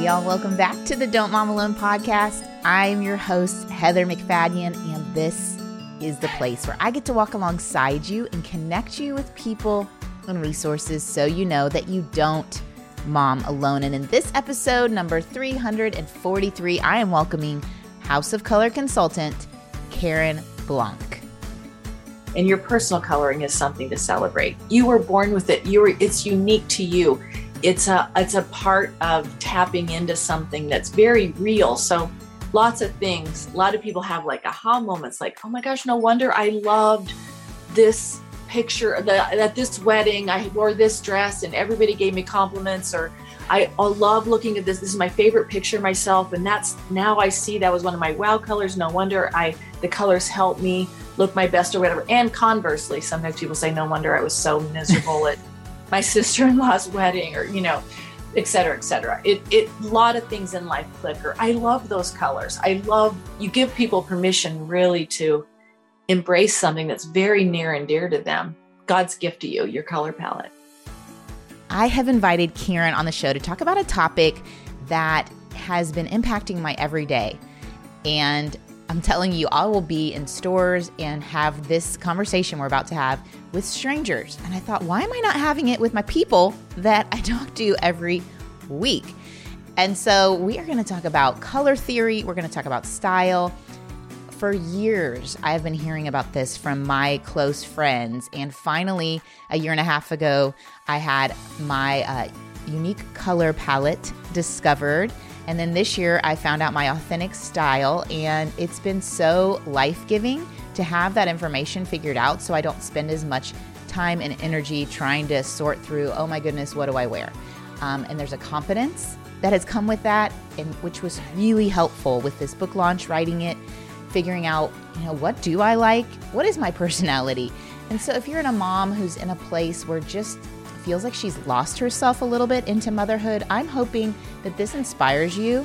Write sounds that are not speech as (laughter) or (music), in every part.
Y'all, welcome back to the Don't Mom Alone podcast. I'm your host, Heather MacFadyen, and this is the place where I get to walk alongside you and connect you with people and resources so you know that you don't mom alone. And in this episode, number 343, I am welcoming House of Color consultant Karen Blanc. And your personal coloring is something to celebrate. You were born with it. You were it's unique to you. It's a it's a part of tapping into something that's very real. So lots of things. A lot of people have like aha moments like, oh my gosh, no wonder I loved this picture the, at this wedding. I wore this dress and everybody gave me compliments or I, I love looking at this. This is my favorite picture myself. And that's now I see that was one of my wow colors. No wonder I the colors help me look my best or whatever. And conversely, sometimes people say, no wonder I was so miserable at my (laughs) sister-in-law's wedding or, you know, et cetera, et cetera. It, it, a lot of things in life flicker. I love those colors. I love, you give people permission really to embrace something that's very near and dear to them. God's gift to you, your color palette. I have invited Karen on the show to talk about a topic that has been impacting my everyday. And I'm telling you, I will be in stores and have this conversation we're about to have with strangers. And I thought, why am I not having it with my people that I (laughs) talk to every week? And so we are going to talk about color theory, we're going to talk about style. For years, I've been hearing about this from my close friends. And finally, a year and a half ago, I had my uh, unique color palette discovered and then this year, I found out my authentic style, and it's been so life giving to have that information figured out so I don't spend as much time and energy trying to sort through, oh my goodness, what do I wear? Um, and there's a confidence that has come with that, and which was really helpful with this book launch, writing it, figuring out, you know, what do I like? What is my (laughs) personality? And so if you're in a mom who's in a place where just feels like she's lost herself a little bit into motherhood, I'm hoping that this inspires you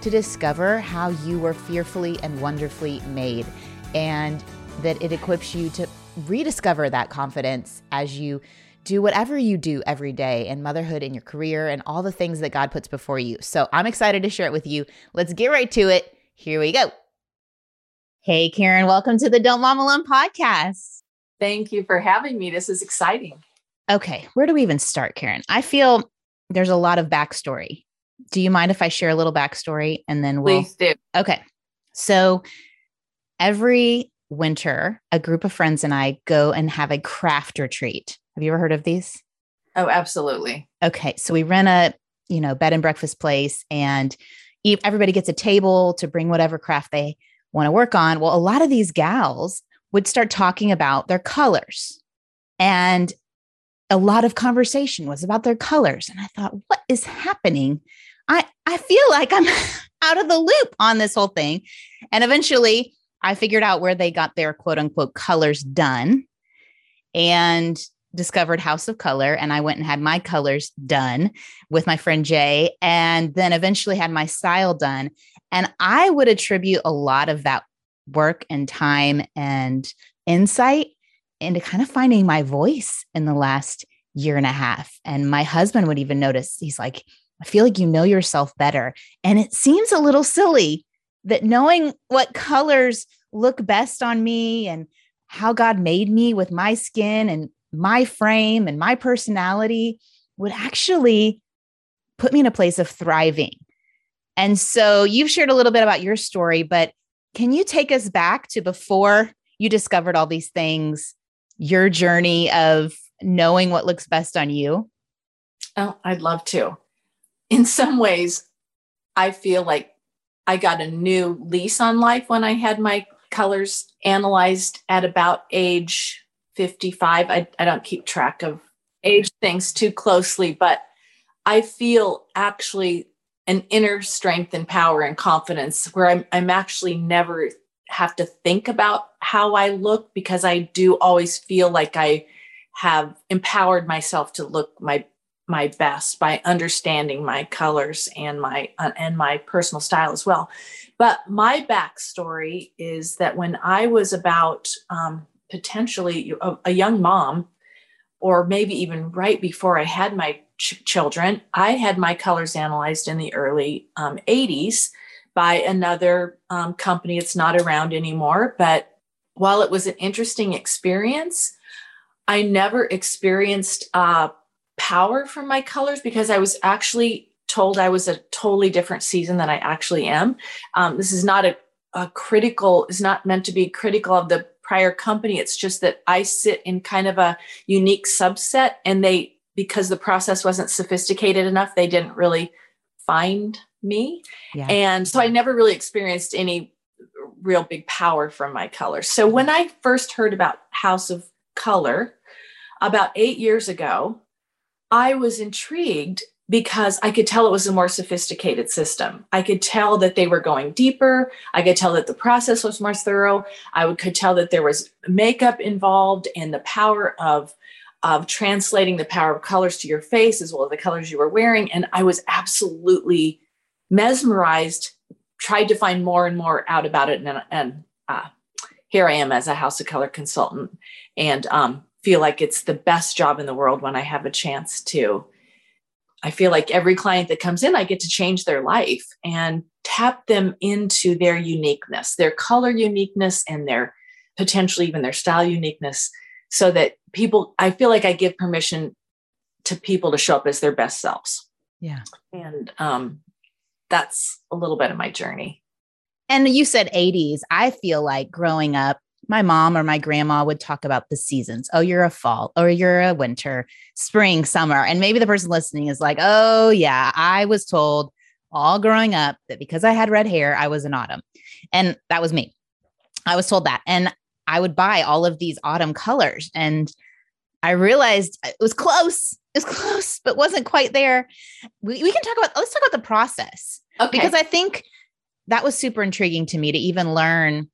to discover how you were fearfully and wonderfully made and that it equips you to rediscover that confidence as you do whatever you do every day in motherhood, in your career, and all the things that God puts before you. So I'm excited to share it with you. Let's get right to it. Here we go. Hey, Karen, welcome to the Don't Mom Alone podcast. Thank you for having me. This is exciting. Okay, where do we even start, Karen? I feel there's a lot of backstory. Do you mind if I share a little backstory and then we'll Please do. Okay. So every winter, a group of friends and I go and have a craft retreat. Have you ever heard of these? Oh, absolutely. Okay. So we rent a, you know, bed and breakfast place and everybody gets a table to bring whatever craft they want to work on. Well, a lot of these gals would start talking about their colors. And a lot of conversation was about their colors. And I thought, what is happening? I, I feel like I'm (laughs) out of the loop on this whole thing. And eventually I figured out where they got their quote unquote colors done and discovered House of Color. And I went and had my colors done with my friend Jay, and then eventually had my style done. And I would attribute a lot of that work and time and insight into kind of finding my voice in the last year and a half. And my husband would even notice, he's like, I feel like you know yourself better. And it seems a little silly that knowing what colors look best on me and how God made me with my skin and my frame and my personality would actually put me in a place of thriving. And so you've shared a little bit about your story, but can you take us back to before you discovered all these things your journey of knowing what looks best on you? Oh, I'd love to. In some ways, I feel like I got a new lease on life when I had my colors analyzed at about age 55. I, I don't keep track of age things too closely, but I feel actually an inner strength and power and confidence where I'm, I'm actually never have to think about how I look because I do always feel like I have empowered myself to look my my best by understanding my colors and my uh, and my personal style as well. But my backstory is that when I was about um, potentially a, a young mom, or maybe even right before I had my ch- children, I had my colors analyzed in the early um, 80s by another um, company. It's not around anymore, but while it was an interesting experience, I never experienced uh, power from my colors because I was actually told I was a totally different season than I actually am. Um, this is not a, a critical, is not meant to be critical of the prior company. It's just that I sit in kind of a unique subset and they, because the process wasn't sophisticated enough, they didn't really find me. Yeah. And so I never really experienced any real big power from my color. So when I first heard about House of Color about eight years ago, I was intrigued because I could tell it was a more sophisticated system. I could tell that they were going deeper. I could tell that the process was more thorough. I would, could tell that there was makeup involved and the power of of translating the power of colors to your face as well as the colors you were wearing. And I was absolutely mesmerized. Tried to find more and more out about it, and, and uh, here I am as a House of Color consultant, and um, feel like it's the best job in the world when I have a chance to I feel like every client that comes in, I get to change their life and tap them into their uniqueness, their color uniqueness, and their potentially even their style uniqueness, so that people, I feel like I give permission to people to show up as their best selves. Yeah. And um, that's a little bit of my journey. And you said 80s. I feel like growing up, my mom or my grandma would talk about the seasons. Oh, you're a fall or you're a winter, spring, summer. And maybe the person listening is like, oh, yeah, I was told all growing up that because I had red hair, I was an autumn. And that was me. I was told that. And I would buy all of these autumn colors. And I realized it was close. It was (laughs) close, but wasn't quite there. We, we can talk about, let's talk about the process. Okay. Because I think that was super intriguing to me to even learn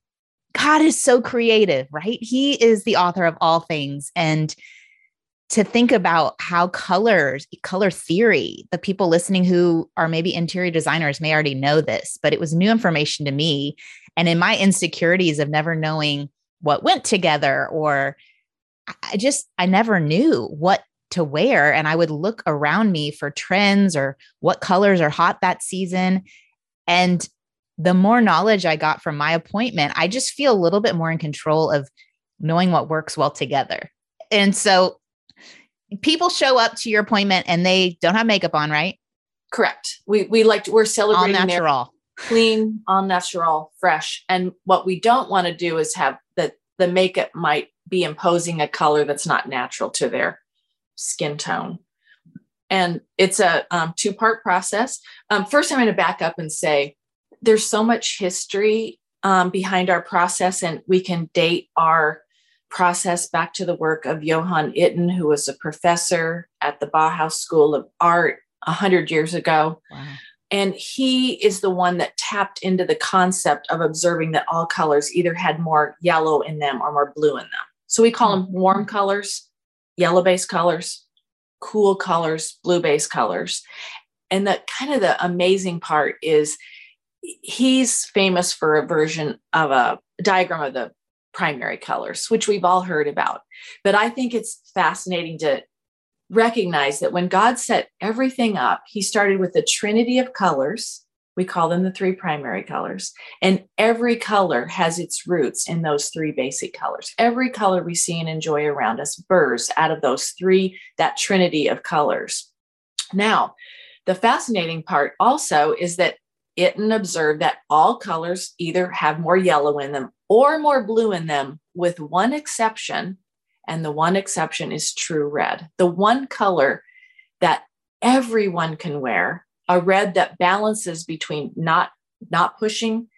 God is so creative, right? He is the author of all things. And to think about how colors, color theory, the people listening who are maybe interior designers may already know this, but it was new information to me. And in my insecurities of never knowing what went together, or I just, I never knew what to wear. And I would look around me for trends or what colors are hot that season. And the more knowledge I got from my appointment, I just feel a little bit more in control of knowing what works well together. And so people show up to your appointment and they don't have makeup on, right? Correct. We we like to, we're celebrating all natural, clean, all natural, fresh. And what we don't want to do is have that the makeup might be imposing a color that's not natural to their skin tone. And it's a um, two part process. Um, first, I'm going to back up and say there's so much history um, behind our process, and we can date our process back to the work of Johann Itten, who was a professor at the Bauhaus School of Art 100 years ago. Wow. And he is the one that tapped into the concept of observing that all colors either had more yellow in them or more blue in them. So we call them mm-hmm. warm colors, yellow based colors, cool colors, blue based colors. And the kind of the amazing part is he's famous for a version of a diagram of the primary colors, which we've all heard about. But I think it's fascinating to recognize that when God set everything up, he started with a trinity of colors. We call them the three primary colors. And every color has its roots in those three basic colors. Every color we see and enjoy around us burrs out of those three, that trinity of colors. Now, the fascinating part also is that Itten observed that all colors either have more yellow in them or more blue in them, with one exception. And the one exception is true red, the one color that everyone can wear, a red that balances between not not pushing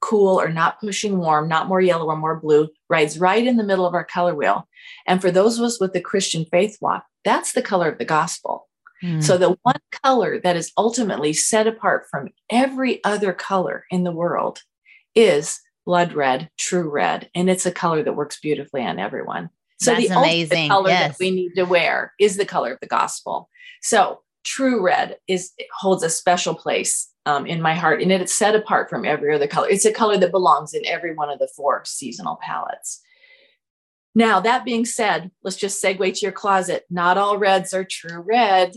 cool or not pushing warm, not more yellow or more blue, rides right in the middle of our color wheel. And for those of us with the Christian faith walk, that's the color of the gospel. Mm. So, the one color that is ultimately set apart from every other color in the world is blood red, true red. And it's a color that works beautifully on everyone. So, That's the amazing. color yes. that we need to wear is the color of the gospel. So, true red is holds a special place um, in my heart, and it's set apart from every other color. It's a color that belongs in every one of the four seasonal palettes. Now, that being said, let's just segue to your closet. Not all reds are true red.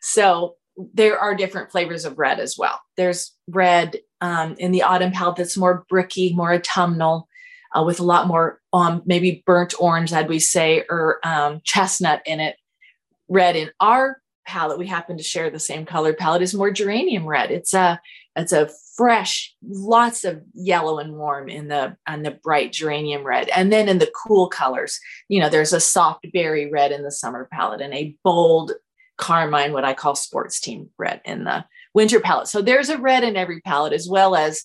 So there are different flavors of red as well. There's red um, in the autumn palette that's more bricky, more autumnal, uh, with a lot more um, maybe burnt orange, as we say, or um, chestnut in it. Red in our palette, we happen to share the same color palette, is more geranium red. It's a it's a fresh, lots of yellow and warm in the on the bright geranium red, and then in the cool colors, you know, there's a soft berry red in the summer palette and a bold carmine, what I call sports team red in the winter palette. So there's a red in every palette, as well as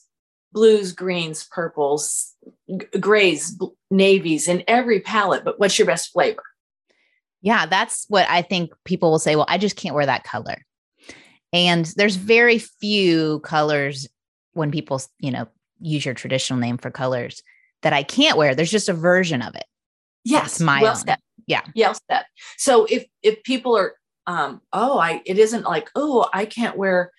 blues, greens, purples, grays, navies in every palette. But what's your best flavor? Yeah, that's what I think people will say. Well, I just can't wear that color. And there's very few colors when people, you know, use your traditional name for colors that I can't wear. There's just a version of it. Yes, my well own. said. Yeah. Yes, said. So if if people are, um, oh, I it isn't like, oh, I can't wear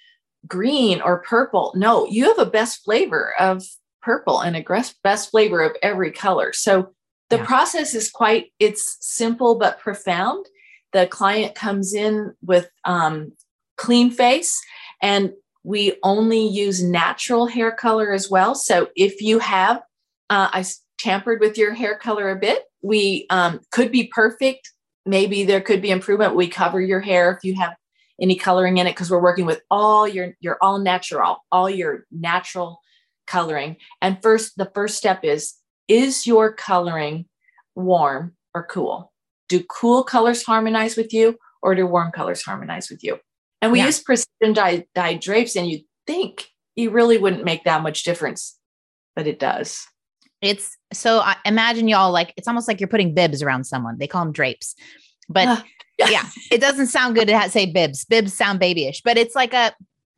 green or purple. No, you have a best flavor of purple and a best flavor of every color. So the Yeah. process is quite it's simple but profound. The client comes in with um, clean face and we only use natural hair color as well. So if you have, uh, I tampered with your hair color a bit, we um, could be perfect. Maybe there could be improvement. We cover your hair if you have any coloring in it because we're working with all your your all natural, all your natural coloring. And first, the first step is is your coloring warm or cool? Do cool colors harmonize with you, or do warm colors harmonize with you? And we Yeah. use precision dyed, dyed drapes, and you think you really wouldn't make that much difference, but it does. It's so I imagine y'all like it's almost like you're putting bibs around someone. They call them drapes. But Ah, yeah, it doesn't sound good to say bibs. Bibs sound babyish, but it's like a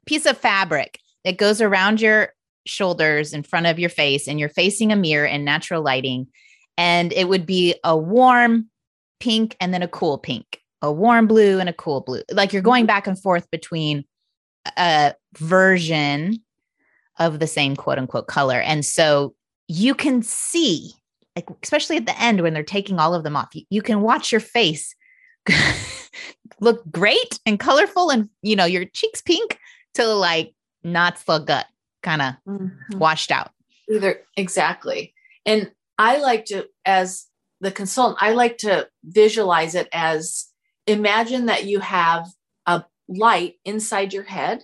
piece of fabric that goes around your shoulders in front of your face, and you're facing a mirror in natural lighting. And it would be a warm pink and then a cool pink, a warm blue and a cool blue. Like you're going back and forth between a version of the same quote unquote color. And so you can see, like, especially at the end when they're taking all of them off, you, you can watch your face (laughs) look great and colorful and you know your cheeks pink to like not so gut kind of Mhm. washed out Either exactly. And I like to, as the consultant, I like to visualize it as imagine that you have a light inside your head.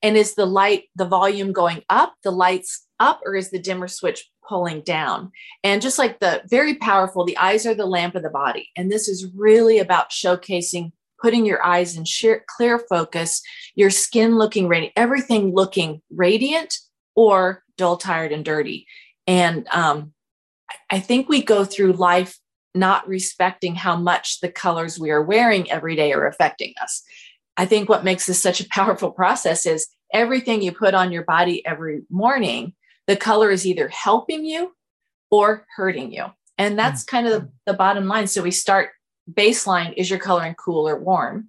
And is the light, the volume going up, the lights up, or is the dimmer switch pulling down? And just like the very powerful, the eyes are the lamp of the body. And this is really about showcasing, putting your eyes in sheer, clear focus, your skin looking radiant, everything looking radiant or dull, tired, and dirty. And um, I- I think we go through life not respecting how much the colors we are wearing every day are affecting us. I think what makes this such a powerful process is everything you put on your body every morning, the color is either helping you or hurting you. And that's kind of the, the bottom line. So we start baseline is your coloring cool or warm?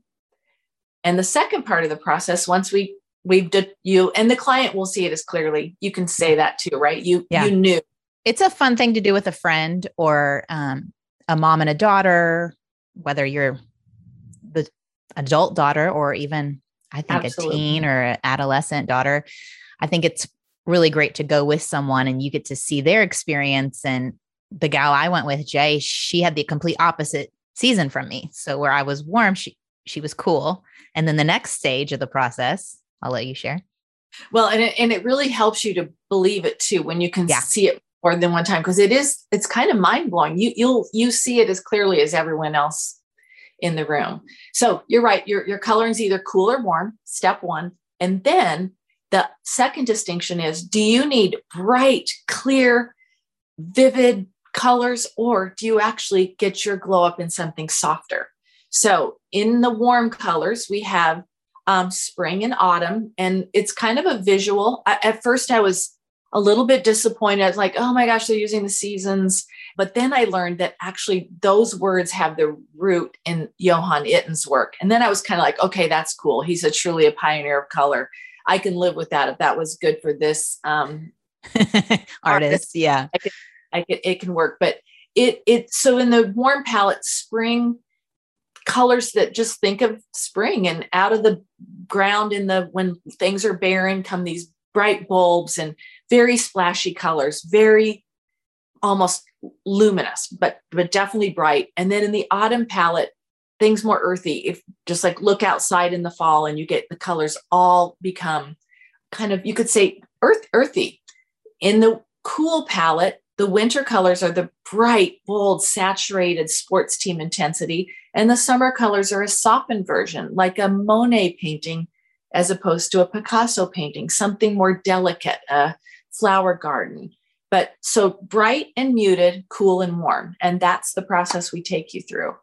And the second part of the process, once we we've did you and the client will see it as clearly, you can say that too, right? You Yeah. you knew it's a fun thing to do with a friend or um, a mom and a daughter whether you're the adult daughter or even i think Absolutely. a teen or an adolescent daughter i think it's really great to go with someone and you get to see their experience and the gal i went with jay she had the complete opposite season from me so where i was warm she she was cool and then the next stage of the process i'll let you share Well, and it, and it really helps you to believe it too when you can Yeah. see it more than one time because it is it's kind of mind blowing. You you'll you see it as clearly as everyone else in the room. So you're right. Your your coloring's either cool or warm. Step one, and then the second distinction is: Do you need bright, clear, vivid colors, or do you actually get your glow up in something softer? So in the warm colors, we have um, spring and autumn. And it's kind of a visual. I, at first, I was a little bit disappointed. I was like, oh my gosh, they're using the seasons. But then I learned that actually those words have the root in Johann Itten's work. And then I was kind of like, okay, that's cool. He's a truly a pioneer of color. I can live with that if that was good for this um, (laughs) artist yeah I can, it can work. But it it so in the warm palette, spring colors that just think of spring and out of the ground in the when things are barren come these bright bulbs and very splashy colors, very almost luminous, but but definitely bright. And then in the autumn palette, things more earthy. If just like look outside in the fall and you get the colors all become kind of you could say earth earthy. In the cool palette, the winter colors are the bright, bold, saturated sports team intensity, and the summer colors are a softened version, like a Monet painting as opposed to a Picasso painting, something more delicate, a flower garden. But so bright and muted, cool and warm. And that's the process we take you through.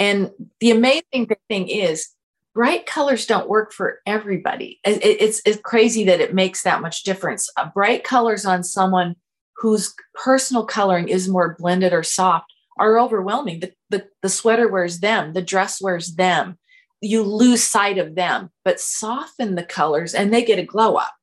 And the amazing thing is, bright colors don't work for everybody. It's, it's crazy that it makes that much difference. Uh, bright colors on someone whose personal coloring is more blended or soft are overwhelming. The, the, the sweater wears them, the dress wears them. You lose sight of them, but soften the colors and they get a glow up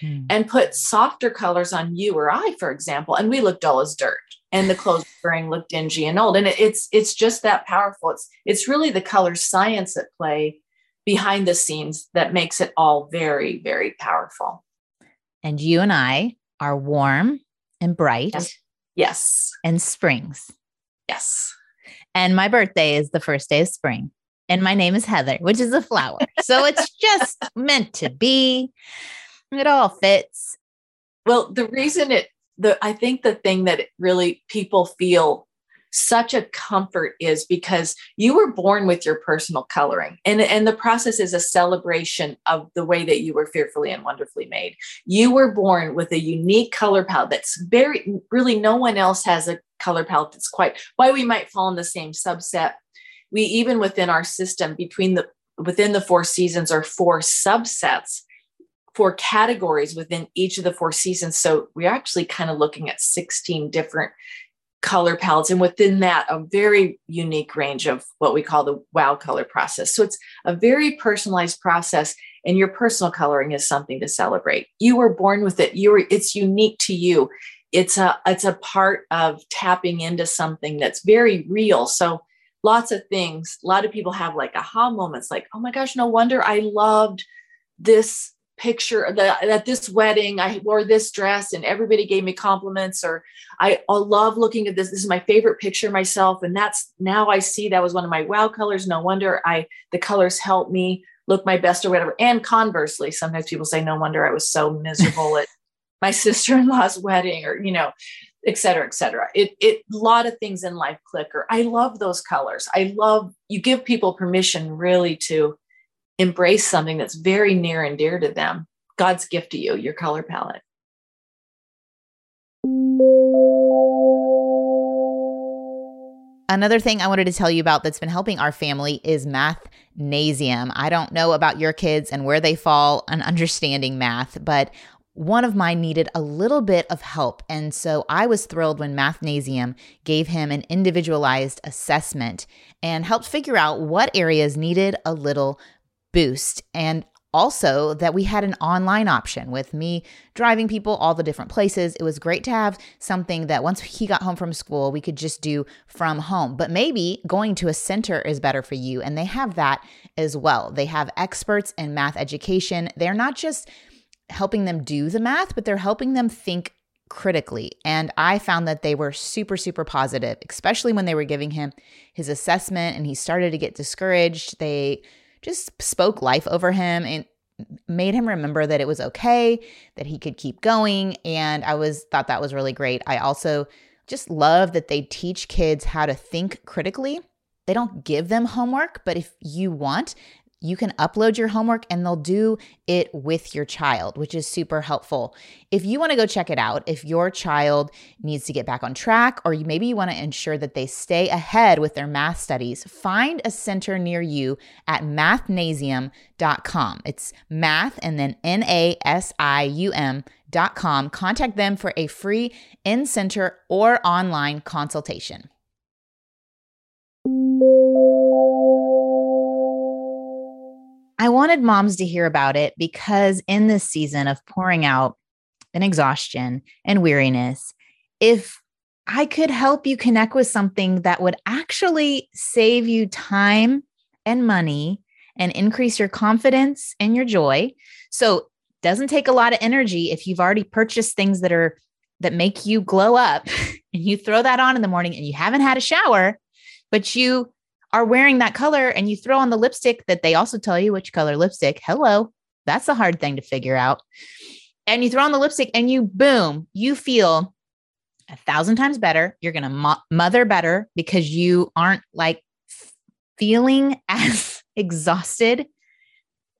hmm. and put softer colors on you or I, for example, and we look dull as dirt. And the clothes wearing look dingy and old. And it, it's it's just that powerful. It's it's really the color science at play behind the scenes that makes it all very, very powerful. And you and I are warm and bright. Yes. yes. And springs. Yes. And my birthday is the first day of spring. And my name is Heather, which is a flower. So it's (laughs) just meant to be. It all fits. Well, the reason it, the I think the thing that really people feel such a comfort is because you were born with your personal coloring and, and the process is a celebration of the way that you were fearfully and wonderfully made. You were born with a unique color palette that's very really no one else has a color palette that's quite why we might fall in the same subset. We even within our system between the within the four seasons are four subsets four categories within each of the four seasons. So we're actually kind of looking at 16 different color palettes. And within that, a very unique range of what we call the wow color process. So it's a very personalized process. And your personal coloring is something to celebrate. You were born with it. You were, it's unique to you. It's a it's a part of tapping into something that's very real. So lots of things. A lot of people have like aha moments, like, oh my gosh, no wonder I loved this picture that at this wedding i wore this dress and everybody gave me compliments or I, I love looking at this this is my favorite picture myself. And that's now i see that was one of my wow colors. No wonder i the colors help me look my best or whatever. And conversely sometimes people say no wonder i was so miserable at (laughs) my sister-in-law's wedding or you know et cetera et cetera. It it a lot of things in life click or i love those colors. I love you give people permission really to embrace something that's very near and dear to them. God's gift to you, your color palette. Another thing I wanted to tell you about that's been helping our family is Mathnasium. I don't know about your kids and where they fall on understanding math, but one of mine needed a little bit of help. And so I was thrilled when Mathnasium gave him an individualized assessment and helped figure out what areas needed a little boost. And also that we had an online option with me driving people all the different places. It was great to have something that once he got home from school, we could just do from home. But maybe going to a center is better for you. And they have that as well. They have experts in math education. They're not just helping them do the math, but they're helping them think critically. And I found that they were super, super positive, especially when they were giving him his assessment and he started to get discouraged. They just spoke life over him and made him remember that it was okay, that he could keep going. And I was thought that was really great. I also just love that they teach kids how to think critically. They don't give them homework, but if you want, you can upload your homework and they'll do it with your child, which is super helpful. If you want to go check it out, if your child needs to get back on track, or maybe you want to ensure that they stay ahead with their math studies, find a center near you at mathnasium.com. It's math and then N A S I U M.com. Contact them for a free in center or online consultation. I wanted moms to hear about it because in this season of pouring out and exhaustion and weariness, if I could help you connect with something that would actually save you time and money and increase your confidence and your joy. So, doesn't take a lot of energy if you've already purchased things that are that make you glow up (laughs) and you throw that on in the morning and you haven't had a shower, but you are wearing that color and you throw on the lipstick that they also tell you which color lipstick. Hello, that's a hard thing to figure out. And you throw on the lipstick and you boom, you feel a thousand times better. You're going to mo- mother better because you aren't like feeling (laughs) as exhausted.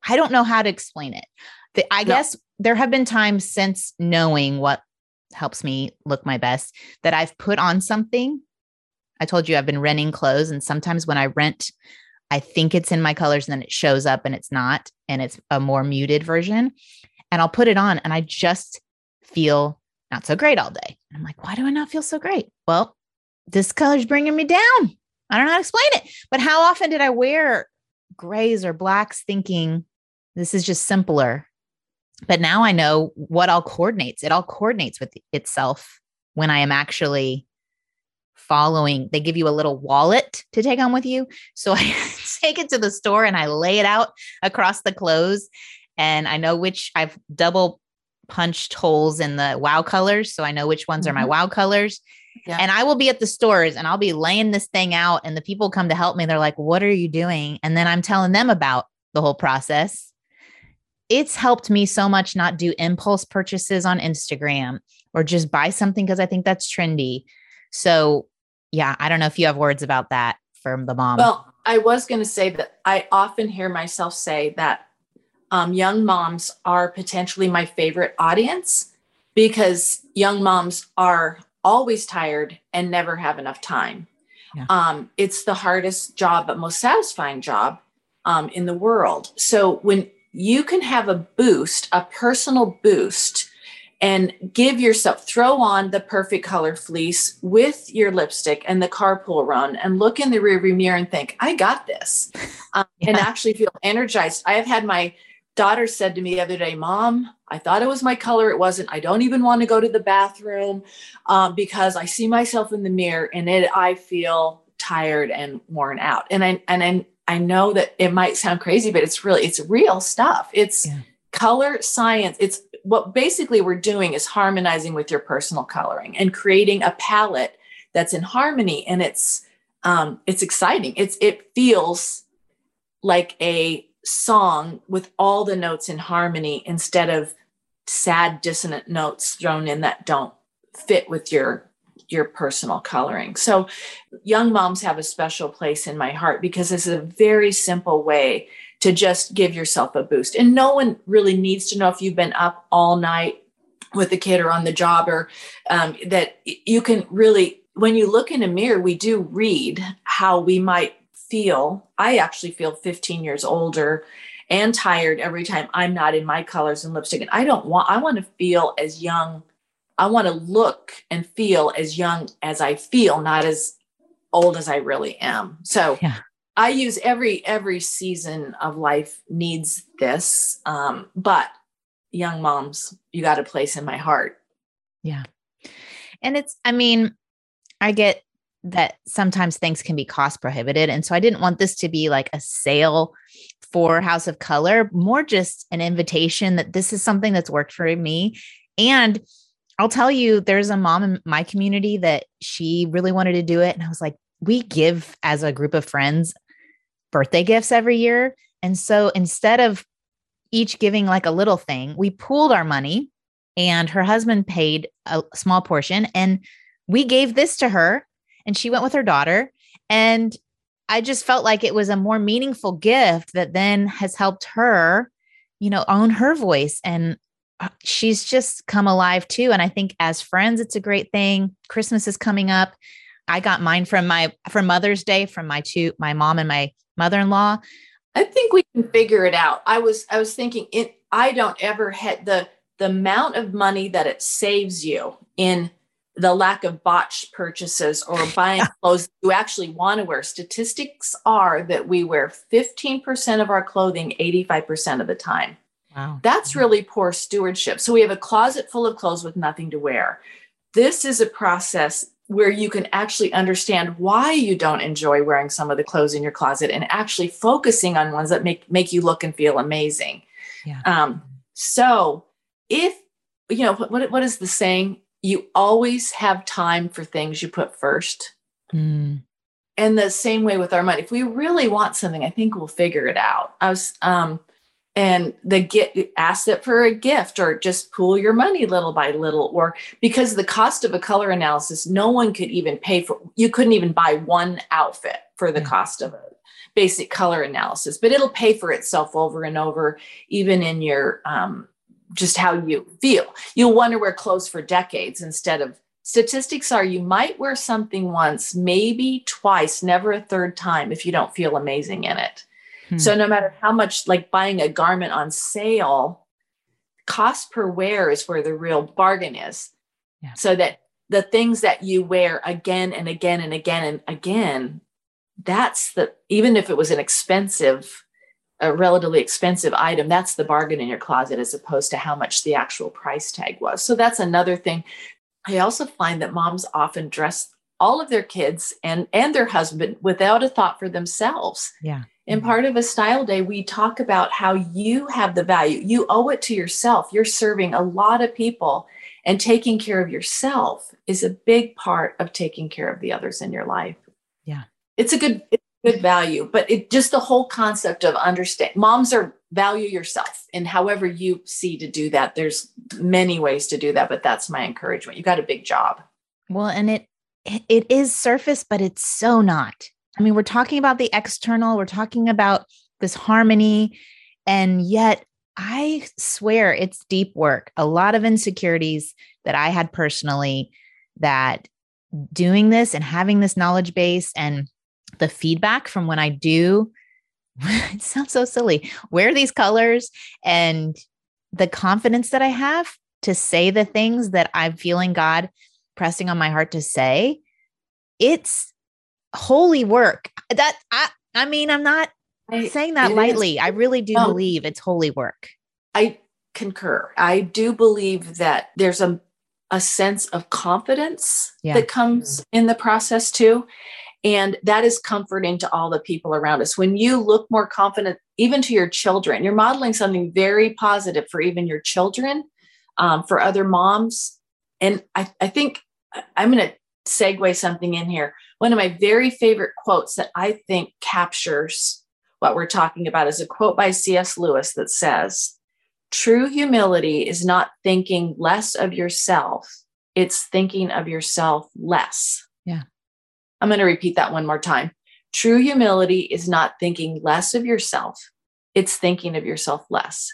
I don't know how to explain it. The, I no. guess there have been times since knowing what helps me look my best that I've put on something. I told you I've been renting clothes, and sometimes when I rent, I think it's in my colors and then it shows up and it's not, and it's a more muted version. And I'll put it on and I just feel not so great all day. I'm like, why do I not feel so great? Well, this color's bringing me down. I don't know how to explain it. But how often did I wear grays or blacks thinking this is just simpler? But now I know what all coordinates. It all coordinates with itself when I am actually following. They give you a little wallet to take on with you. So (laughs) I take it to the store and I lay it out across the clothes. And I know which I've double punched holes in the wow colors. So I know which ones mm-hmm. are my mm-hmm. wow colors. Yeah. And I will be at the stores and I'll be laying this thing out, and the people come to help me. They're like, What are you doing? And then I'm telling them about the whole process. It's helped me so much not do impulse purchases on Instagram or just buy something because I think that's trendy. So, yeah, I don't know if you have words about that from the mom. Well, I was going to say that I often hear myself say that um, young moms are potentially my favorite audience because young moms are always tired and never have enough time. Yeah. Um, it's the hardest job, but most satisfying job um, in the world. So when you can have a boost, a personal boost, and give yourself, throw on the perfect color fleece with your lipstick and the carpool run and look in the rearview mirror and think, I got this. (laughs) Um, yeah. And actually feel energized. I have had my daughter said to me the other day, Mom, I thought it was my color. It wasn't. I don't even want to go to the bathroom um, because I see myself in the mirror and it, I feel tired and worn out. And I and I, I know that it might sound crazy, but it's really it's real stuff. It's yeah. Color science. It's what basically we're doing is harmonizing with your personal coloring and creating a palette that's in harmony. And it's um, it's exciting. It's it feels like a song with all the notes in harmony instead of sad dissonant notes thrown in that don't fit with your your personal coloring. So young moms have a special place in my heart because it's a very simple way to just give yourself a boost. And no one really needs to know if you've been up all night with the kid or on the job or um, that you can really when you look in a mirror we do read how we might feel, I actually feel 15 years older and tired every time I'm not in my colors and lipstick. And I don't want, I want to feel as young. I want to look and feel as young as I feel, not as old as I really am. So yeah. I use every every season of life needs this. Um, but young moms, you got a place in my heart. Yeah. And it's, I mean, I get that sometimes things can be cost prohibited. And so I didn't want this to be like a sale for House of Color, more just an invitation that this is something that's worked for me. And I'll tell you, there's a mom in my community that she really wanted to do it. And I was like, we give as a group of friends birthday gifts every year. And so instead of each giving like a little thing, we pooled our money and her husband paid a small portion. And we gave this to her and she went with her daughter. And I just felt like it was a more meaningful gift that then has helped her, you know, own her voice. And uh, she's just come alive too. And I think as friends, it's a great thing. Christmas is coming up. I got mine from my from Mother's Day from my two my mom and my mother-in-law. I think we can figure it out. I was I was thinking it I don't ever had the the amount of money that it saves you in the lack of botched purchases or (laughs) buying clothes you actually want to wear. Statistics are that we wear 15% of our clothing 85% of the time. Wow. That's mm-hmm. really poor stewardship. So we have a closet full of clothes with nothing to wear. This is a process where you can actually understand why you don't enjoy wearing some of the clothes in your closet and actually focusing on ones that make make you look and feel amazing. Yeah. Um, so if you know what what is the saying? You always have time for things you put first. Mm. And the same way with our money. If we really want something, I think we'll figure it out. I was um and the get ask it for a gift or just pool your money little by little or because the cost of a color analysis no one could even pay for you couldn't even buy one outfit for the Yeah. cost of a basic color analysis but it'll pay for itself over and over even in your um, just how you feel you'll want to wear clothes for decades instead of statistics are you might wear something once maybe twice never a third time if you don't feel amazing in it Hmm. so no matter how much like buying a garment on sale, cost per wear is where the real bargain is. Yeah. So that the things that you wear again and again and again and again, that's the even if it was an expensive, a relatively expensive item, that's the bargain in your closet as opposed to how much the actual price tag was. So that's another thing. I also find that moms often dress all of their kids and and their husband without a thought for themselves. Yeah. In part of a style day, we talk about how you have the value. You owe it to yourself. You're serving a lot of people, and taking care of yourself is a big part of taking care of the others in your life. Yeah. It's a good, it's a good value, but it just the whole concept of understand moms are value yourself and however you see to do that. There's many ways to do that, but that's my encouragement. You got a big job. Well, and it it is surface, but it's so not. I mean, we're talking about the external, we're talking about this harmony, and yet I swear it's deep work. A lot of insecurities that I had personally that doing this and having this knowledge base and the feedback from when I do (laughs) it sounds so silly. Wear these colors and the confidence that I have to say the things that I'm feeling God pressing on my heart to say, it's holy work. That I I mean, I'm not I, saying that it is. lightly. I really do No. believe it's holy work. I concur. I do believe that there's a a sense of confidence Yeah. that comes in the process too. And that is comforting to all the people around us. When you look more confident, even to your children, you're modeling something very positive for even your children, um, for other moms. And I, I think I'm going to segue something in here. One of my very favorite quotes that I think captures what we're talking about is a quote by C.S. Lewis that says, True humility is not thinking less of yourself, it's thinking of yourself less. Yeah. I'm going to repeat that one more time. True humility is not thinking less of yourself, it's thinking of yourself less.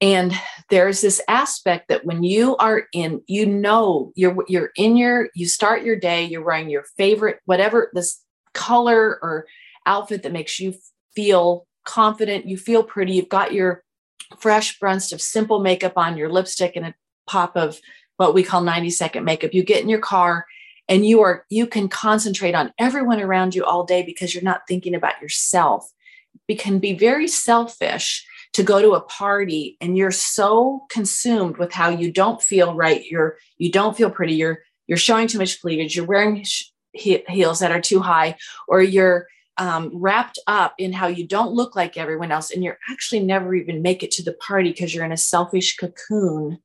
And there's this aspect that when you are in, you know, you're you're in your, you start your day, you're wearing your favorite, whatever this color or outfit that makes you feel confident, you feel pretty, you've got your fresh bunch of simple makeup on, your lipstick and a pop of what we call 90 second makeup. You get in your car and you are you can concentrate on everyone around you all day because you're not thinking about yourself. It can be very selfish to go to a party and you're so consumed with how you don't feel right you're you don't feel pretty you're you're showing too much cleavage you're wearing heels that are too high or you're um, wrapped up in how you don't look like everyone else and you're actually never even make it to the party because you're in a selfish cocoon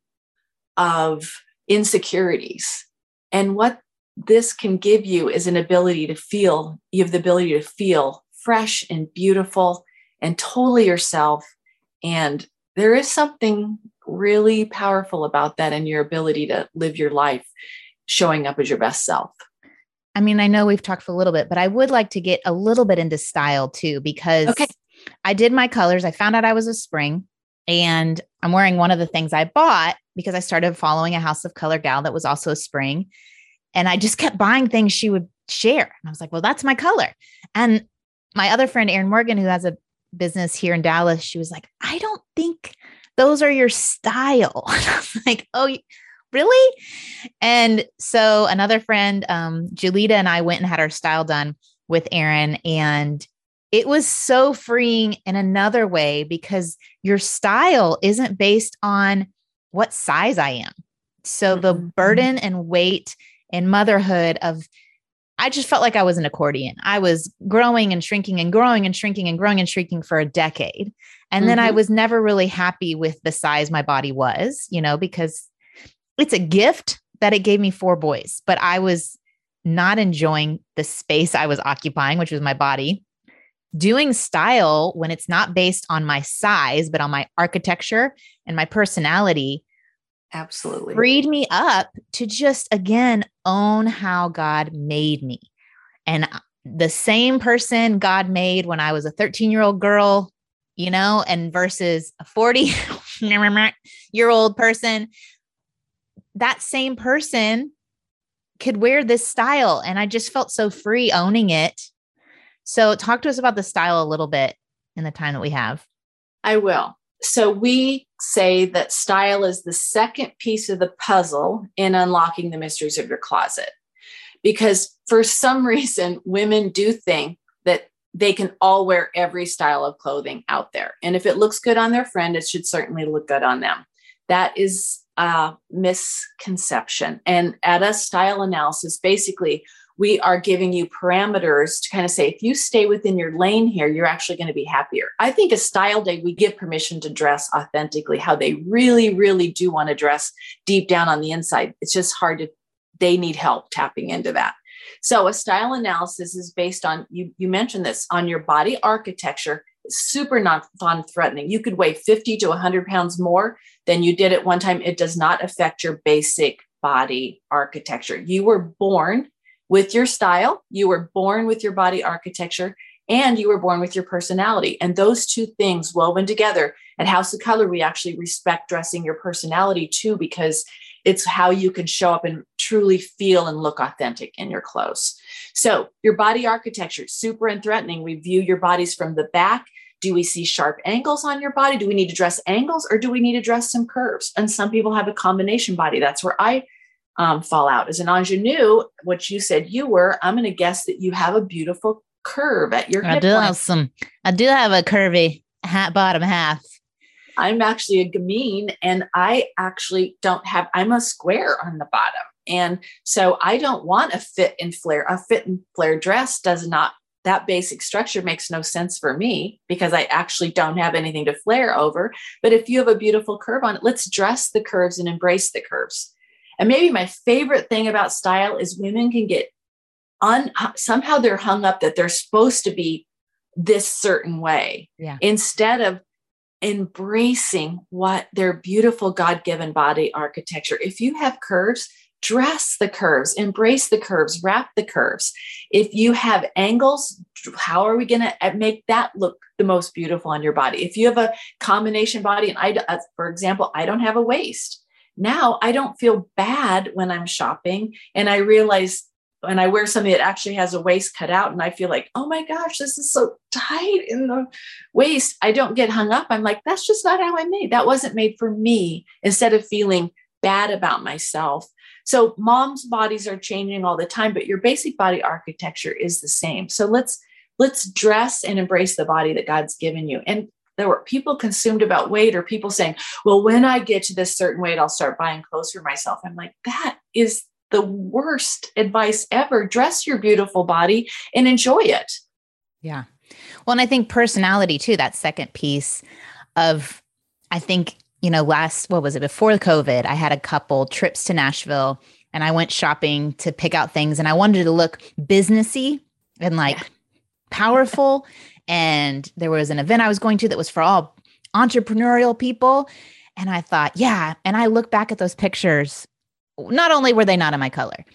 of insecurities. And what this can give you is an ability to feel you have the ability to feel fresh and beautiful and totally yourself and there is something really powerful about that and your ability to live your life showing up as your best self I mean, I know we've talked for a little bit, but I would like to get a little bit into style too, because Okay. I did my colors. I found out I was a spring and I'm wearing one of the things I bought because I started following a House of Color gal that was also a spring. And I just kept buying things she would share. And I was like, well, that's my color. And my other friend, Erin Morgan, who has a business here in Dallas, she was like, I don't think those are your style. (laughs) And I was like, oh, really? And so another friend, um, Julita and I went and had our style done with Erin And it was so freeing in another way because your style isn't based on what size I am. So the Mhm. burden and weight and motherhood of I just felt like I was an accordion. I was growing and shrinking and growing and shrinking and growing and shrinking for a decade. And mm-hmm. then I mm-hmm. was never really happy with the size my body was, you know, because it's a gift that it gave me four boys, but I was not enjoying the space I was occupying, which was my body. Doing style when it's not based on my size, but on my architecture and my personality absolutely freed me up to just again own how God made me. And uh, the same person God made when I was a 13 year old girl, you know, and versus a 40 (laughs) year old person, that same person could wear this style. And I just felt so free owning it. So, talk to us about the style a little bit in the time that we have. I will. So, we say that style is the second piece of the puzzle in unlocking the mysteries of your closet. Because for some (laughs) reason, women do think that they can all wear every style of clothing out there. And if it looks good on their friend, it should certainly look good on them. That is a misconception. And at a style analysis, basically, we are giving you parameters to kind of say if you stay within your lane here you're actually going to be happier. I think a style day we give permission to dress authentically. How they really really do want to dress deep down on the inside it's just hard to they need help tapping into that. So a style analysis is based on you you mentioned this on your body architecture super non threatening you could weigh 50 to 100 pounds more than you did at one time. It does not affect your basic body architecture. You were born with your style, you were born with your body architecture, and you were born with your personality. And those two things woven together at House of Colour, we actually respect dressing your personality too, because it's how you can show up and truly feel and look authentic in your clothes. So, your body architecture, super and threatening. We view your bodies from the back. Do we see sharp angles on your body? Do we need to dress angles or do we need to dress some curves? And some people have a combination body. That's where I um, fall out. As an ingenue, what you said you were, I'm going to guess that you have a beautiful curve at your. I do line. have some. I do have a curvy hat bottom half. I'm actually a gamine, and I actually don't have. I'm a square on the bottom, and so I don't want a fit and flare. A fit and flare dress does not. That basic structure makes no sense for me because I actually don't have anything to flare over. But if you have a beautiful curve on it, let's dress the curves and embrace the curves. And maybe my favorite thing about style is women can get on somehow they're hung up that they're supposed to be this certain way yeah. instead of embracing what their beautiful god-given body architecture. If you have curves dress the curves embrace the curves wrap the curves. If you have angles how are we going to uh, make that look the most beautiful on your body? If you have a combination body and i uh, for example i don't have a waist now I don't feel bad when I'm shopping and I realize when I wear something that actually has a waist cut out and I feel like, oh my gosh, this is so tight in the waist. I don't get hung up. I'm like, that's just not how I made. That wasn't made for me. Instead of feeling bad about myself. So moms' bodies are changing all the time, but your basic body architecture is the same. So let's let's dress and embrace the body that God's given you. And there were people consumed about weight or people saying, well, when I get to this certain weight, I'll start buying clothes for myself. I'm like, that is the worst advice ever. Dress your beautiful body and enjoy it. Yeah. Well, and I think personality too, that second piece of, I think, you know, last, what was it, before COVID, I had a couple trips to Nashville and I went shopping to pick out things and I wanted to look businessy and like yeah. powerful (laughs) and there was an event I was going to that was for all entrepreneurial people. And I thought, yeah. And I look back at those pictures. Not only were they not in my color,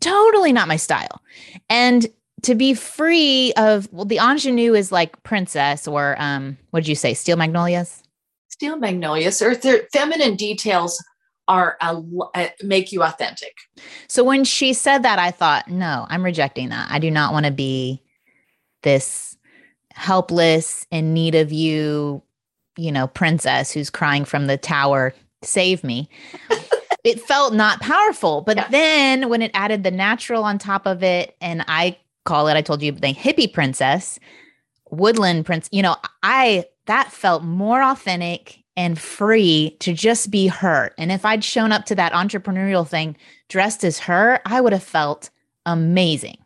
totally not my style. And to be free of, well, the ingenue is like princess or um, what did you say, steel magnolias? Steel magnolias or their feminine details are a, a, make you authentic. So when she said that, I thought, no, I'm rejecting that. I do not want to be this helpless, in need of you, you know, princess who's crying from the tower, save me. (laughs) it felt not powerful. But yeah. then when it added the natural on top of it, and I call it, I told you, the hippie princess, woodland prince, you know, I, that felt more authentic and free to just be her. And if I'd shown up to that entrepreneurial thing dressed as her, I would have felt amazing.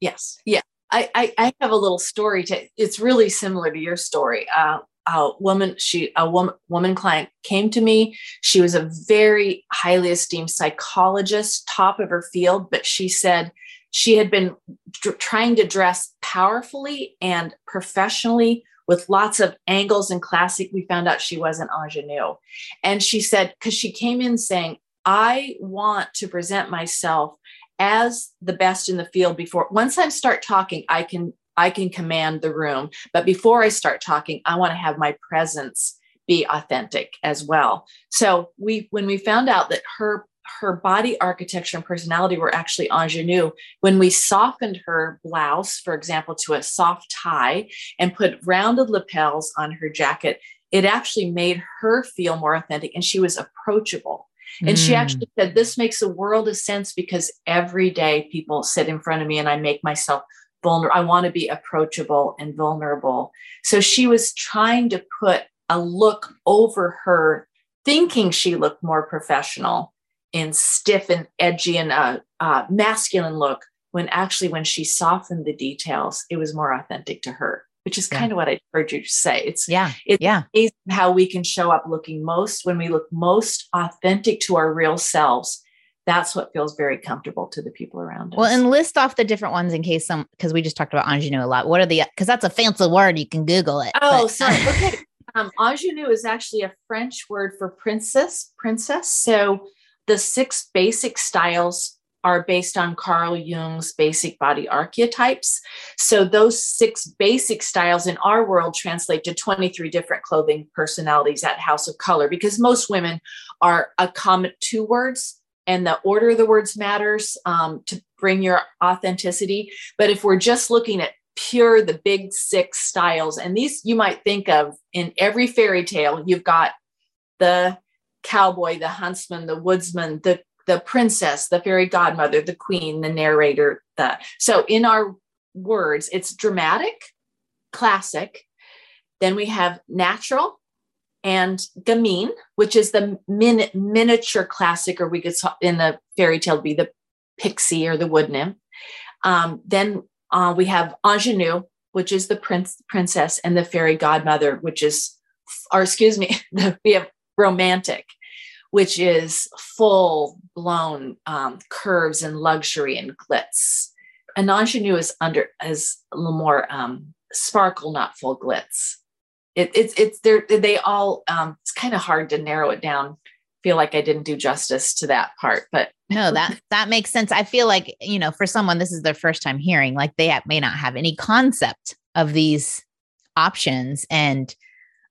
Yes. Yeah. I, I, I have a little story to it's really similar to your story. Uh, a woman, she a woman woman client came to me. She was a very highly esteemed psychologist, top of her field, but she said she had been dr- trying to dress powerfully and professionally with lots of angles and classic. We found out she was an ingenue. And she said, because she came in saying, I want to present myself as the best in the field before once I start talking, I can I can command the room. But before I start talking, I want to have my presence be authentic as well. So we when we found out that her her body architecture and personality were actually ingenue. When we softened her blouse, for example, to a soft tie and put rounded lapels on her jacket, it actually made her feel more authentic and she was approachable. And mm. she actually said, This makes a world of sense because every day people sit in front of me and I make myself vulnerable. I want to be approachable and vulnerable. So she was trying to put a look over her, thinking she looked more professional and stiff and edgy and a uh, uh, masculine look, when actually, when she softened the details, it was more authentic to her which is yeah. kind of what I heard you say. It's yeah, it's yeah. how we can show up looking most when we look most authentic to our real selves. That's what feels very comfortable to the people around us. Well, and list off the different ones in case some because we just talked about ingenue a lot. What are the because that's a fancy word. You can Google it. Oh, but. sorry. (laughs) Okay. Um, ingenue is actually a French word for princess. Princess. So the six basic styles are based on Carl Jung's basic body archetypes. So those six basic styles in our world translate to 23 different clothing personalities at House of Colour because most women are a common two words and the order of the words matters um, to bring your authenticity. But if we're just looking at pure the big six styles, and these you might think of in every fairy tale, you've got the cowboy, the huntsman, the woodsman, the the princess, the fairy godmother, the queen, the narrator. The so in our words, it's dramatic, classic. Then we have natural and gamine, which is the min- miniature classic, or we could in the fairy tale be the pixie or the wood nymph. Um, then uh, we have ingenue, which is the prince, princess, and the fairy godmother, which is, or excuse me, (laughs) we have romantic which is full blown um, curves and luxury and glitz. An ingenue is under is a little more um, sparkle, not full glitz. It, it's it's they're they all um, it's kind of hard to narrow it down. Feel like I didn't do justice to that part, but (laughs) no, that that makes sense. I feel like you know, for someone this is their first time hearing, like they may not have any concept of these options, and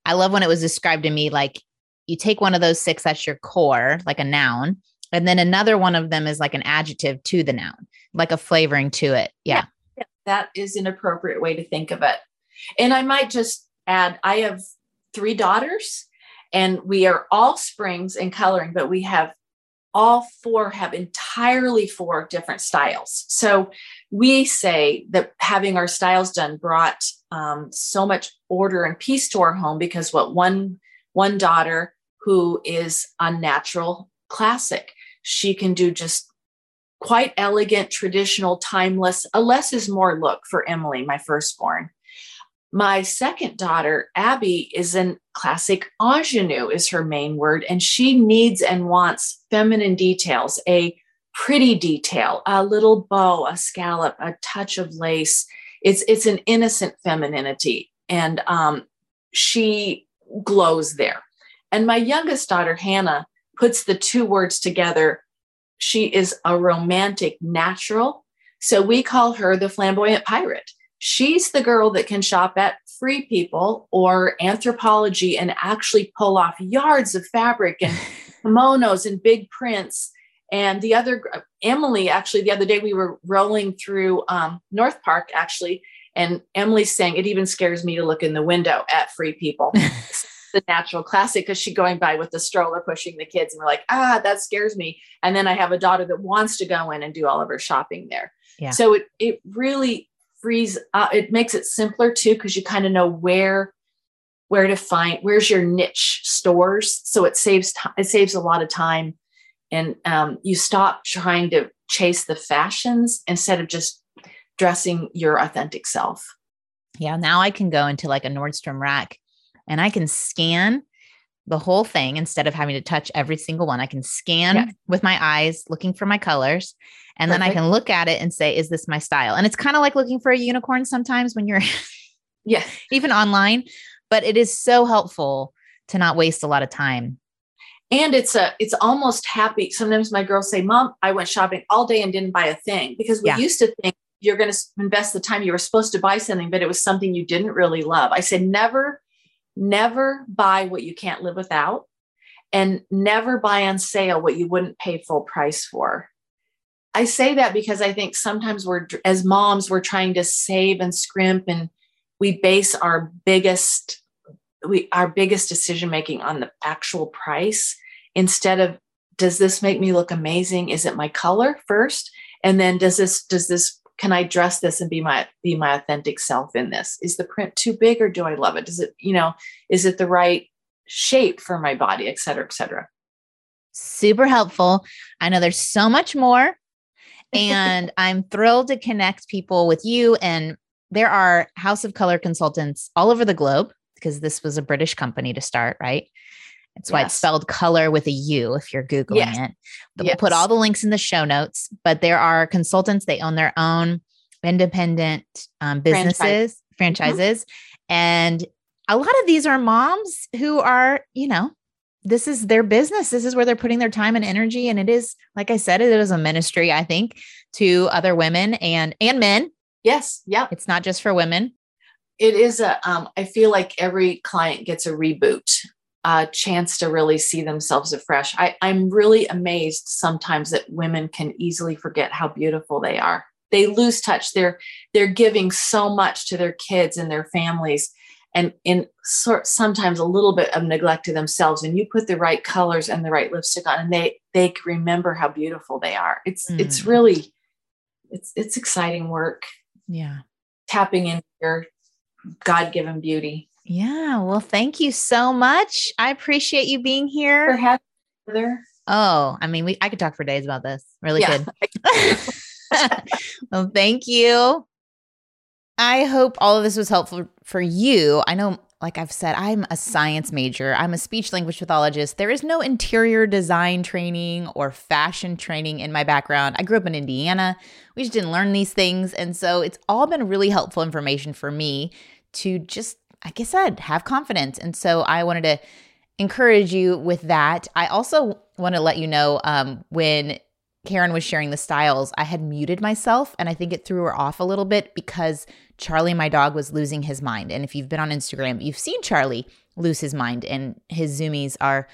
I love when it was described to me like you take one of those six that's your core, like a noun, and then another one of them is like an adjective to the noun, like a flavoring to it. Yeah. yeah. That is an appropriate way to think of it. And I might just add I have three daughters and we are all springs in coloring, but we have all four have entirely four different styles. So we say that having our styles done brought um, so much order and peace to our home because what one one daughter who is a natural classic. She can do just quite elegant, traditional, timeless, a less is more look for Emily, my firstborn. My second daughter, Abby, is in classic ingenue, is her main word, and she needs and wants feminine details, a pretty detail, a little bow, a scallop, a touch of lace. It's it's an innocent femininity, and um, she glows there. And my youngest daughter, Hannah, puts the two words together. She is a romantic natural. So we call her the flamboyant pirate. She's the girl that can shop at Free People or Anthropologie and actually pull off yards of fabric and (laughs) kimonos and big prints. And the other, Emily, actually, the other day we were rolling through um, North Park, actually, and Emily's saying, It even scares me to look in the window at Free People. (laughs) the natural classic because she's going by with the stroller pushing the kids and we're like ah that scares me. And then i have a daughter that wants to go in and do all of her shopping there. Yeah. so it it really frees uh, it makes it simpler too because you kind of know where where to find where's your niche stores. So it saves time it saves a lot of time and um, you stop trying to chase the fashions instead of just dressing your authentic self. Yeah now i can go into like a nordstrom rack and i can scan the whole thing instead of having to touch every single one. I can scan with my eyes looking for my colors and Perfect. then i can look at it and say is this my style? And it's kind of like looking for a unicorn sometimes when you're (laughs) yeah. even online but it is so helpful to not waste a lot of time. And it's a it's almost happy. Sometimes my girls say mom i went shopping all day and didn't buy a thing because we yeah. used to think you're going to invest the time you were supposed to buy something but it was something you didn't really love. I said never never buy what you can't live without and never buy on sale what you wouldn't pay full price for. I say that because i think sometimes we're as moms we're trying to save and scrimp and we base our biggest we our biggest decision making on the actual price instead of does this make me look amazing? Is it my color first? And then does this does this can i dress this and be my be my authentic self in this? Is the print too big or do i love it? Does it you know is it the right shape for my body et cetera et cetera? Super helpful. I know there's so much more and (laughs) i'm thrilled to connect people with you and there are House of Colour consultants all over the globe because this was a British company to start, right? That's why yes. it's spelled color with a U if you're Googling yes. it. But yes. We'll put all the links in the show notes. But there are consultants, they own their own independent um, businesses, Franchise. Mm-hmm. franchises. Mm-hmm. And a lot of these are moms who are, you know, this is their business. This is where they're putting their time and energy. And it is, like I said, it is a ministry, I think, to other women and and men Yes. Yeah. It's not just for women. It is a. Um, I feel like every client gets a reboot, a chance to really see themselves afresh. I, I'm really amazed sometimes that women can easily forget how beautiful they are. They lose touch. They're they're giving so much to their kids and their families, and in sort sometimes a little bit of neglect to themselves. And you put the right colors and the right lipstick on, and they they remember how beautiful they are. It's mm. it's really it's it's exciting work. Yeah. Tapping into your God given beauty. Yeah. Well, thank you so much. I appreciate you being here. For having there. Oh, I mean, we I could talk for days about this. Really yeah. good. (laughs) well, thank you. I hope all of this was helpful for you. I know like I've said, I'm a science major. I'm a speech language pathologist. There is no interior design training or fashion training in my background. I grew up in Indiana. We just didn't learn these things. And so it's all been really helpful information for me to just, like I said, have confidence. And so I wanted to encourage you with that. I also want to let you know um, when Karen was sharing the styles, I had muted myself and I think it threw her off a little bit because Charlie, my dog, was losing his mind. And if you've been on Instagram, you've seen Charlie lose his mind and his zoomies are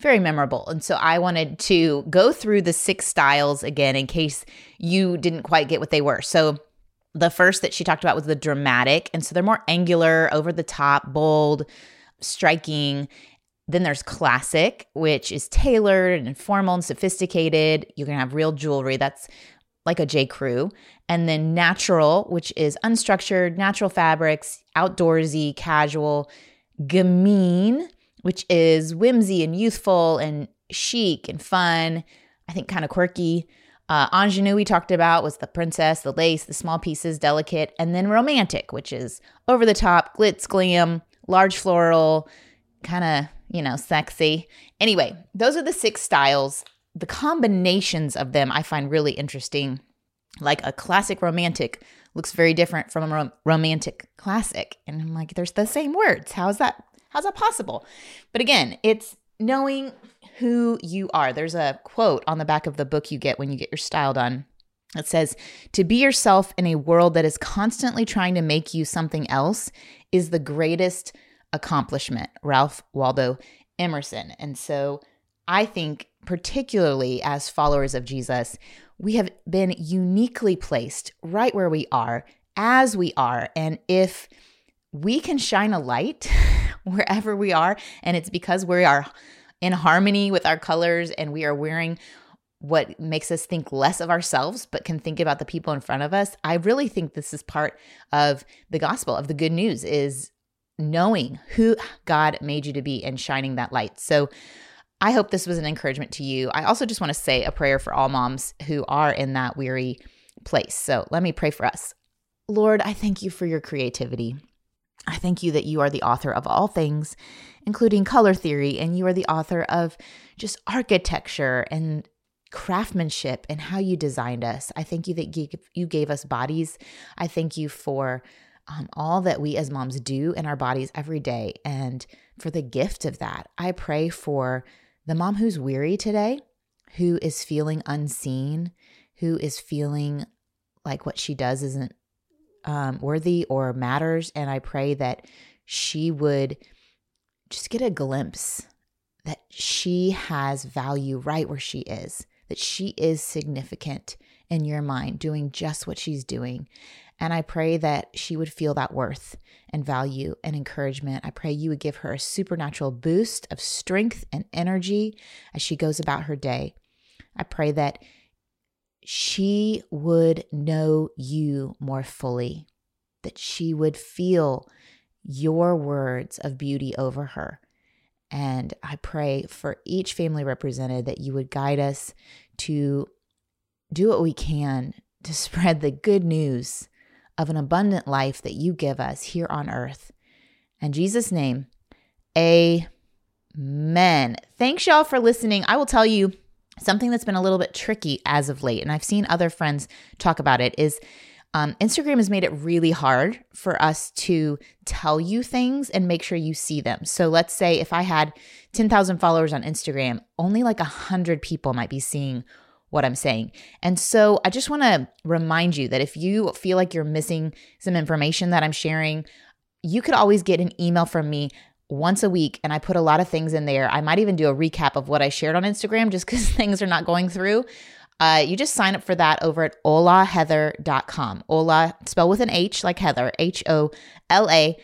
very memorable. And so I wanted to go through the six styles again in case you didn't quite get what they were. So the first that she talked about was the dramatic. And so they're more angular, over the top, bold, striking. Then there's classic, which is tailored and formal and sophisticated. You can have real jewelry. That's like a J. Crew. And then natural, which is unstructured, natural fabrics, outdoorsy, casual. Gamine, which is whimsy and youthful and chic and fun. I think kind of quirky. Uh, ingenue, we talked about, was the princess, the lace, the small pieces, delicate. And then romantic, which is over the top, glitz, glam, large floral, kind of you know, sexy. Anyway, those are the six styles. The combinations of them I find really interesting. Like a classic romantic looks very different from a rom- romantic classic. And I'm like, there's the same words. How is that? How's that possible? But again, it's knowing who you are. There's a quote on the back of the book you get when you get your style done. It says, To be yourself in a world that is constantly trying to make you something else is the greatest accomplishment, Ralph Waldo Emerson. And so I think, particularly as followers of Jesus, we have been uniquely placed right where we are, as we are. And if we can shine a light (laughs) wherever we are, and it's because we are in harmony with our colors and we are wearing what makes us think less of ourselves, but can think about the people in front of us. I really think this is part of the gospel of the good news is knowing who God made you to be and shining that light. So I hope this was an encouragement to you. I also just want to say a prayer for all moms who are in that weary place. So let me pray for us. Lord, I thank you for your creativity. I thank you that you are the author of all things, including color theory, and you are the author of just architecture and craftsmanship and how you designed us. I thank you that you gave us bodies. I thank you for um, all that we as moms do in our bodies every day and for the gift of that. I pray for the mom who's weary today, who is feeling unseen, who is feeling like what she does isn't um, worthy or matters. And I pray that she would just get a glimpse that she has value right where she is, that she is significant in your mind, doing just what she's doing. And I pray that she would feel that worth and value and encouragement. I pray you would give her a supernatural boost of strength and energy as she goes about her day. I pray that she would know you more fully, that she would feel your words of beauty over her. And I pray for each family represented that you would guide us to do what we can to (laughs) spread the good news of an abundant life that you give us here on earth. In Jesus' name, amen. Thanks, y'all, for listening. I will tell you, something that's been a little bit tricky as of late, and I've seen other friends talk about it, is um, Instagram has made it really hard for us to tell you things and make sure you see them. So let's say if I had 10,000 followers on Instagram, only like 100 people might be seeing what I'm saying. And so I just want to remind you that if you feel like you're missing some information that I'm sharing, you could always get an email from me once a week and I put a lot of things in there. I might even do a recap of what I shared on Instagram just because (laughs) things are not going through. Uh, you just sign up for that over at holaheather.com. Ola, spell with an H like Heather, H O L A,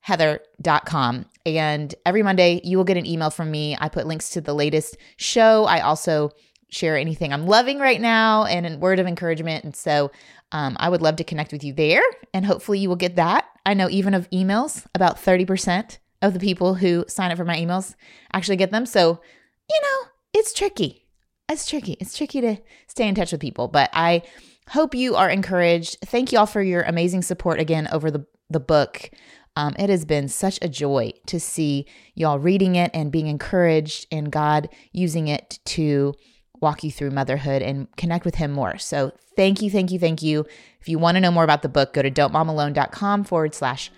heather.com. And every Monday, you will get an email from me. I put links to the latest show. I also share anything I'm loving right now and a word of encouragement. And so um, I would love to connect with you there. And hopefully, you will get that. I know even of emails, about 30% of the people who sign up for my emails actually get them. So, you know, it's tricky. It's tricky. It's tricky to stay in touch with people, but I hope you are encouraged. Thank you all for your amazing support again over the, the book. Um, it has been such a joy to see y'all reading it and being encouraged and God using it to walk you through motherhood and connect with him more. So thank you, thank you, thank you. If you want to know more about the book, go to don'tmomalone.com forward slash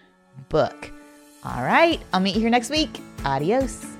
book. All right, I'll meet you here next week. Adios.